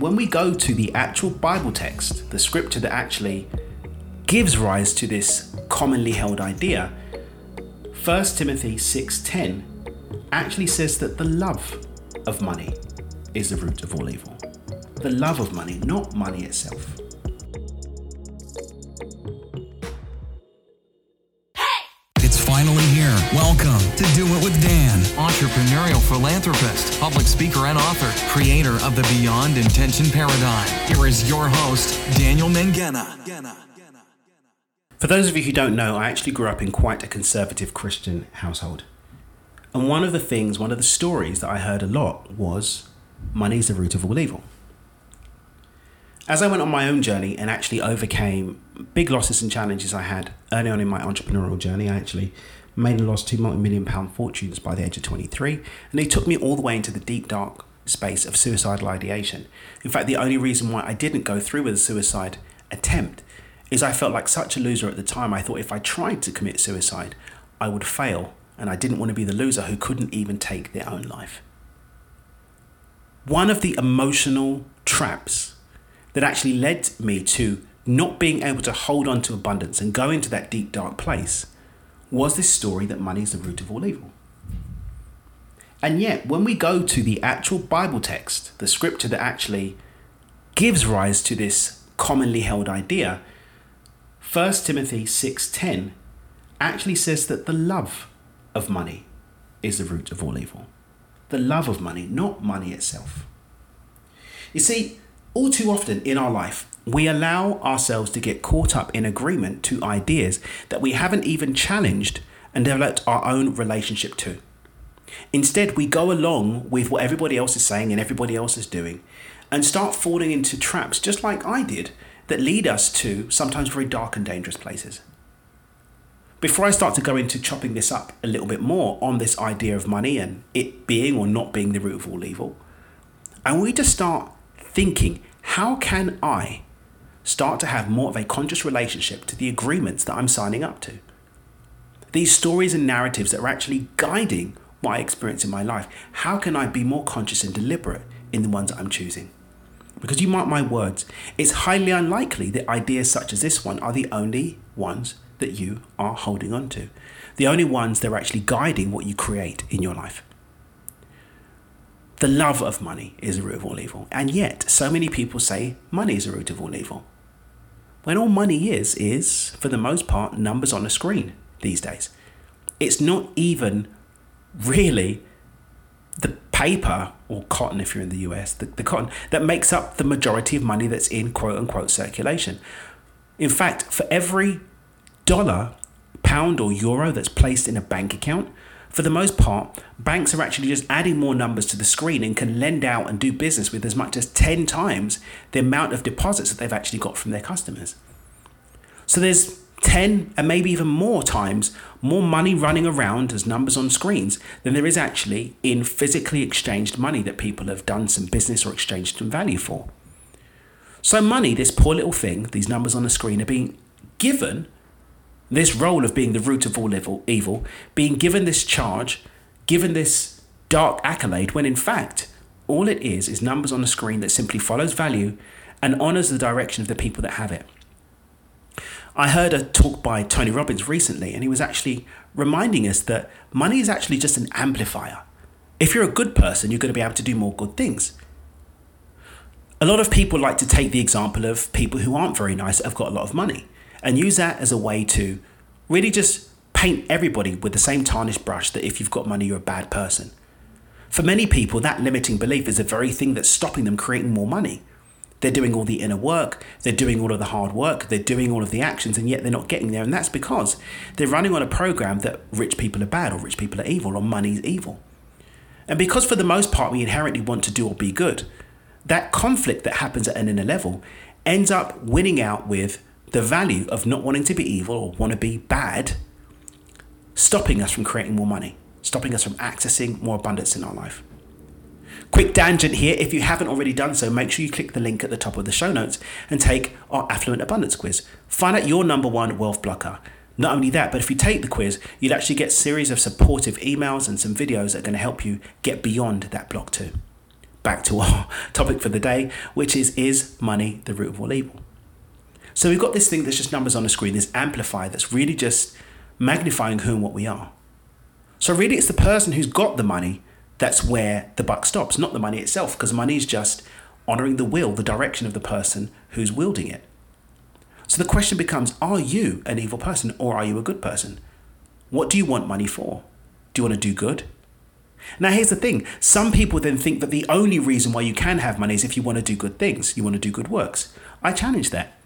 when we go to the actual Bible text, the scripture that actually gives rise to this commonly held idea, 1 Timothy 6:10 actually says that the love of money is the root of all evil. The love of money, not money itself. It's finally here. Welcome to Do It with Dan, entrepreneurial philanthropist, public speaker, and author, creator of the Beyond Intention Paradigm. Here is your host, Daniel Mangena. For those of you who don't know, I actually grew up in quite a conservative Christian household. And one of the things, one of the stories that I heard a lot was money is the root of all evil. As I went on my own journey and actually overcame big losses and challenges I had early on in my entrepreneurial journey, I actually made and lost two multi-million pound fortunes by the age of 23. And it took me all the way into the deep, dark space of suicidal ideation. In fact, the only reason why I didn't go through with a suicide attempt is I felt like such a loser at the time. I thought if I tried to commit suicide, I would fail, and I didn't want to be the loser who couldn't even take their own life. One of the emotional traps that actually led me to not being able to hold on to abundance and go into that deep, dark place was this story that money is the root of all evil. And yet, when we go to the actual Bible text, the scripture that actually gives rise to this commonly held idea, 1 Timothy 6:10 actually says that the love of money is the root of all evil. The love of money, not money itself. You see, all too often in our life, we allow ourselves to get caught up in agreement to ideas that we haven't even challenged and developed our own relationship to. Instead, we go along with what everybody else is saying and everybody else is doing and start falling into traps, just like I did, that lead us to sometimes very dark and dangerous places. Before I start to go into chopping this up a little bit more on this idea of money and it being or not being the root of all evil, I want you to start thinking how can I start to have more of a conscious relationship to the agreements that I'm signing up to? These stories and narratives that are actually guiding my experience in my life, how can I be more conscious and deliberate in the ones that I'm choosing? Because you mark my words, it's highly unlikely that ideas such as this one are the only ones that you are holding on to. The only ones that are actually guiding what you create in your life. The love of money is the root of all evil. And yet, so many people say money is the root of all evil. When all money is, is, for the most part, numbers on a screen these days. It's not even really the paper or cotton if you're in the US, the, the cotton that makes up the majority of money that's in quote unquote circulation. In fact, for every dollar, pound, or euro that's placed in a bank account, for the most part, banks are actually just adding more numbers to the screen and can lend out and do business with as much as 10 times the amount of deposits that they've actually got from their customers. So there's 10 and maybe even more times more money running around as numbers on screens than there is actually in physically exchanged money that people have done some business or exchanged some value for. So, money, this poor little thing, these numbers on the screen, are being given this role of being the root of all evil, being given this charge, given this dark accolade, when in fact, all it is is numbers on a screen that simply follows value and honors the direction of the people that have it. I heard a talk by Tony Robbins recently, and he was actually reminding us that money is actually just an amplifier. If you're a good person, you're going to be able to do more good things. A lot of people like to take the example of people who aren't very nice that have got a lot of money and use that as a way to really just paint everybody with the same tarnished brush that if you've got money, you're a bad person. For many people, that limiting belief is the very thing that's stopping them creating more money. They're doing all the inner work, they're doing all of the hard work, they're doing all of the actions, and yet they're not getting there. And that's because they're running on a program that rich people are bad or rich people are evil or money's evil. And because for the most part we inherently want to do or be good, that conflict that happens at an inner level ends up winning out with the value of not wanting to be evil or want to be bad, stopping us from creating more money, stopping us from accessing more abundance in our life. Quick tangent here if you haven't already done so, make sure you click the link at the top of the show notes and take our Affluent Abundance quiz. Find out your number one wealth blocker. Not only that, but if you take the quiz, you'd actually get series of supportive emails and some videos that are going to help you get beyond that block too. back to our topic for the day, which is Is money the root of all evil? So we've got this thing that's just numbers on the screen, this amplifier that's really just magnifying who and what we are. So really, it's the person who's got the money that's where the buck stops, not the money itself, because money is just honoring the will, the direction of the person who's wielding it. So the question becomes Are you an evil person or are you a good person? What do you want money for? Do you want to do good? Now, here's the thing some people then think that the only reason why you can have money is if you want to do good things, you want to do good works. I challenge that.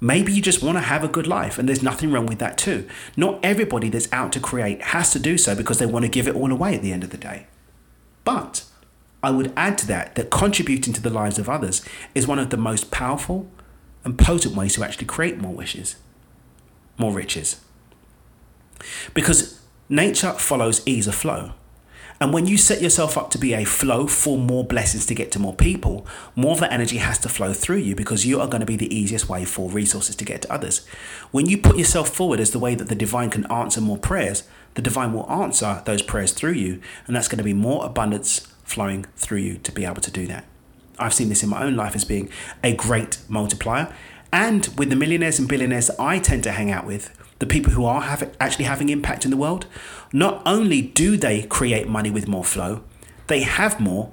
Maybe you just want to have a good life, and there's nothing wrong with that too. Not everybody that's out to create has to do so because they want to give it all away at the end of the day. But I would add to that that contributing to the lives of others is one of the most powerful and potent ways to actually create more wishes, more riches. Because nature follows ease of flow. And when you set yourself up to be a flow for more blessings to get to more people, more of that energy has to flow through you because you are going to be the easiest way for resources to get to others. When you put yourself forward as the way that the divine can answer more prayers, the divine will answer those prayers through you, and that's going to be more abundance flowing through you to be able to do that. I've seen this in my own life as being a great multiplier. And with the millionaires and billionaires I tend to hang out with, the people who are have, actually having impact in the world, not only do they create money with more flow, they have more,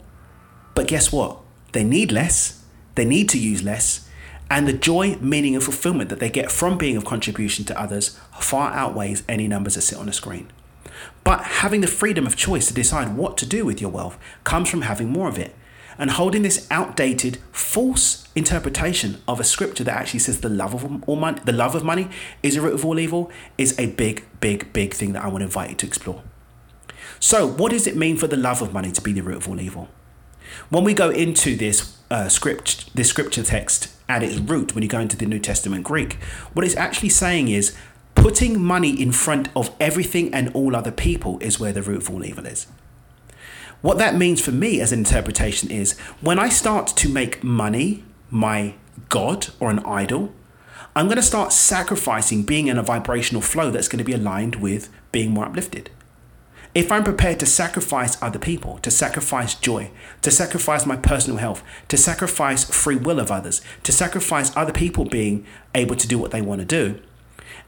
but guess what? They need less, they need to use less, and the joy, meaning, and fulfillment that they get from being of contribution to others far outweighs any numbers that sit on a screen. But having the freedom of choice to decide what to do with your wealth comes from having more of it and holding this outdated, false interpretation of a scripture that actually says the love of all money, the love of money is a root of all evil, is a big, big, big thing that I want to invite you to explore. So, what does it mean for the love of money to be the root of all evil? When we go into this uh, script, this scripture text at its root, when you go into the New Testament Greek, what it's actually saying is putting money in front of everything and all other people is where the root of all evil is. What that means for me as an interpretation is when I start to make money my God or an idol, I'm going to start sacrificing being in a vibrational flow that's going to be aligned with being more uplifted. If I'm prepared to sacrifice other people, to sacrifice joy, to sacrifice my personal health, to sacrifice free will of others, to sacrifice other people being able to do what they want to do,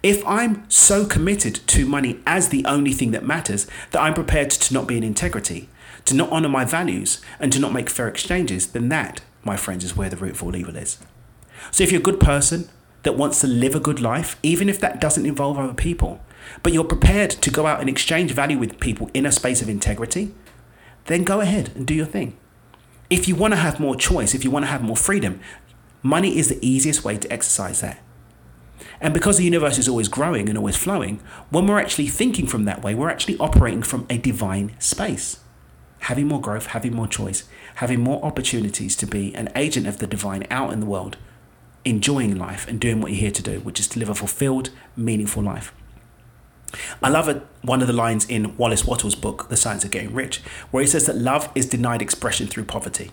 if I'm so committed to money as the only thing that matters that I'm prepared to not be in integrity, to not honor my values, and to not make fair exchanges, then that, my friends, is where the root of all evil is. So if you're a good person that wants to live a good life, even if that doesn't involve other people, but you're prepared to go out and exchange value with people in a space of integrity, then go ahead and do your thing. If you want to have more choice, if you want to have more freedom, money is the easiest way to exercise that. And because the universe is always growing and always flowing, when we're actually thinking from that way, we're actually operating from a divine space. Having more growth, having more choice, having more opportunities to be an agent of the divine out in the world, enjoying life and doing what you're here to do, which is to live a fulfilled, meaningful life. I love it, one of the lines in Wallace Wattles' book, The Science of Getting Rich, where he says that love is denied expression through poverty.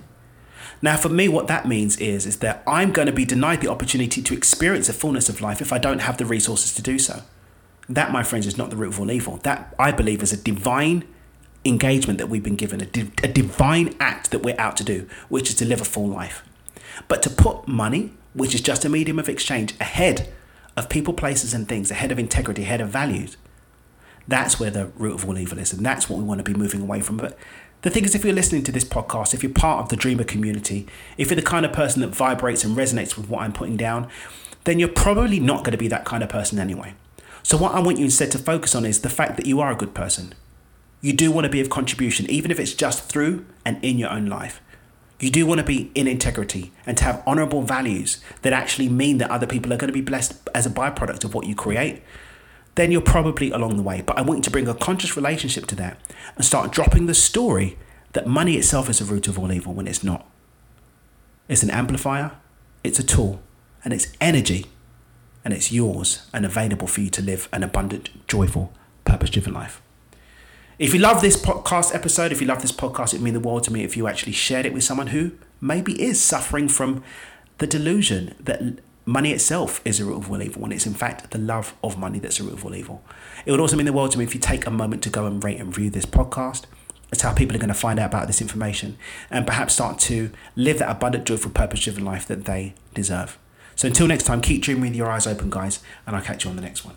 Now, for me, what that means is, is that I'm going to be denied the opportunity to experience the fullness of life if I don't have the resources to do so. That, my friends, is not the root of all evil. That, I believe, is a divine engagement that we've been given, a, di- a divine act that we're out to do, which is to live a full life. But to put money, which is just a medium of exchange, ahead of people, places, and things, ahead of integrity, ahead of values, that's where the root of all evil is. And that's what we want to be moving away from. But the thing is, if you're listening to this podcast, if you're part of the Dreamer community, if you're the kind of person that vibrates and resonates with what I'm putting down, then you're probably not going to be that kind of person anyway. So, what I want you instead to focus on is the fact that you are a good person. You do want to be of contribution, even if it's just through and in your own life. You do want to be in integrity and to have honorable values that actually mean that other people are going to be blessed as a byproduct of what you create then you're probably along the way. But I want you to bring a conscious relationship to that and start dropping the story that money itself is the root of all evil when it's not. It's an amplifier, it's a tool, and it's energy, and it's yours and available for you to live an abundant, joyful, purpose driven life. If you love this podcast episode, if you love this podcast, it'd mean the world to me if you actually shared it with someone who maybe is suffering from the delusion that money itself is a root of all evil when it's in fact the love of money that's a root of all evil. It would also mean the world to me if you take a moment to go and rate and review this podcast, That's how people are going to find out about this information and perhaps start to live that abundant, joyful, purpose driven life that they deserve. So until next time, keep dreaming with your eyes open, guys, and I'll catch you on the next one.